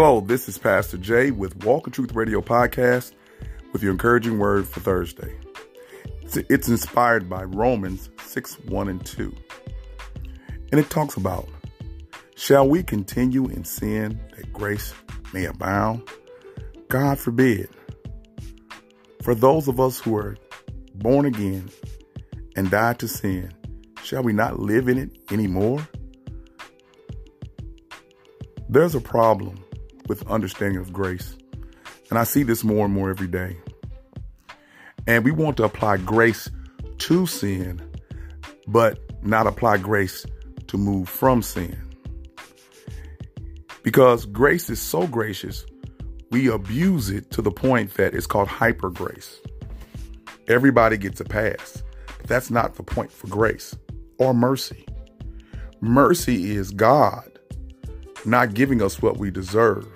Hello, this is Pastor Jay with Walk in Truth Radio Podcast with your encouraging word for Thursday. It's inspired by Romans 6 1 and 2. And it talks about Shall we continue in sin that grace may abound? God forbid. For those of us who are born again and died to sin, shall we not live in it anymore? There's a problem with understanding of grace. And I see this more and more every day. And we want to apply grace to sin, but not apply grace to move from sin. Because grace is so gracious, we abuse it to the point that it's called hyper grace. Everybody gets a pass. But that's not the point for grace or mercy. Mercy is God not giving us what we deserve.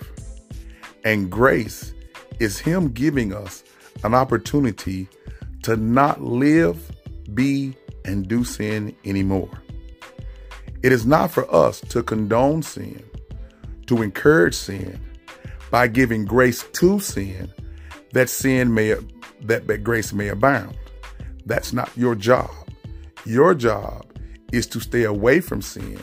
And grace is Him giving us an opportunity to not live, be, and do sin anymore. It is not for us to condone sin, to encourage sin by giving grace to sin that sin may that, that grace may abound. That's not your job. Your job is to stay away from sin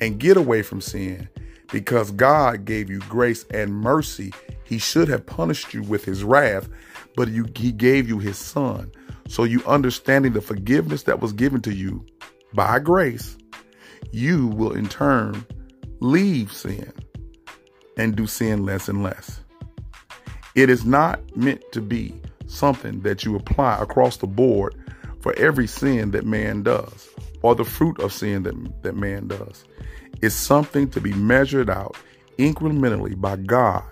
and get away from sin because God gave you grace and mercy. He should have punished you with his wrath, but you, he gave you his son. So you understanding the forgiveness that was given to you by grace, you will in turn leave sin and do sin less and less. It is not meant to be something that you apply across the board for every sin that man does or the fruit of sin that, that man does is something to be measured out incrementally by God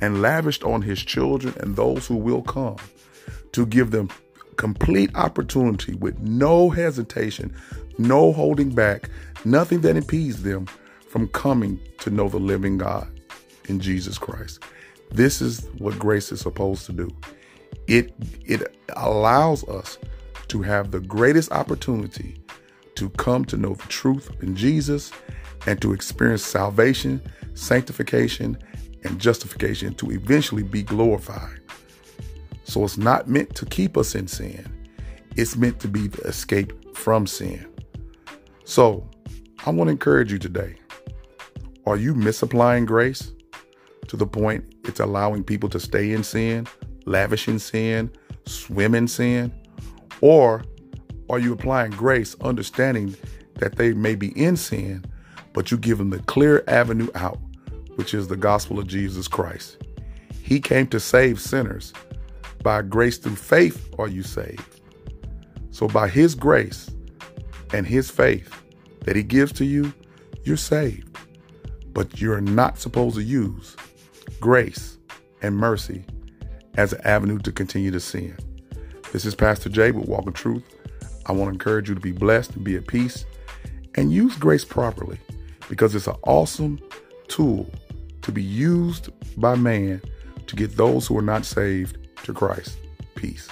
and lavished on his children and those who will come to give them complete opportunity with no hesitation, no holding back, nothing that impedes them from coming to know the living God in Jesus Christ. This is what grace is supposed to do. It it allows us to have the greatest opportunity to come to know the truth in Jesus and to experience salvation, sanctification, and justification to eventually be glorified. So it's not meant to keep us in sin, it's meant to be the escape from sin. So I want to encourage you today. Are you misapplying grace to the point it's allowing people to stay in sin, lavish in sin, swim in sin? Or are you applying grace, understanding that they may be in sin, but you give them the clear avenue out, which is the gospel of Jesus Christ. He came to save sinners. By grace through faith are you saved. So by his grace and his faith that he gives to you, you're saved. But you're not supposed to use grace and mercy as an avenue to continue to sin. This is Pastor Jay with Walk in Truth. I want to encourage you to be blessed and be at peace and use grace properly because it's an awesome tool to be used by man to get those who are not saved to Christ. Peace.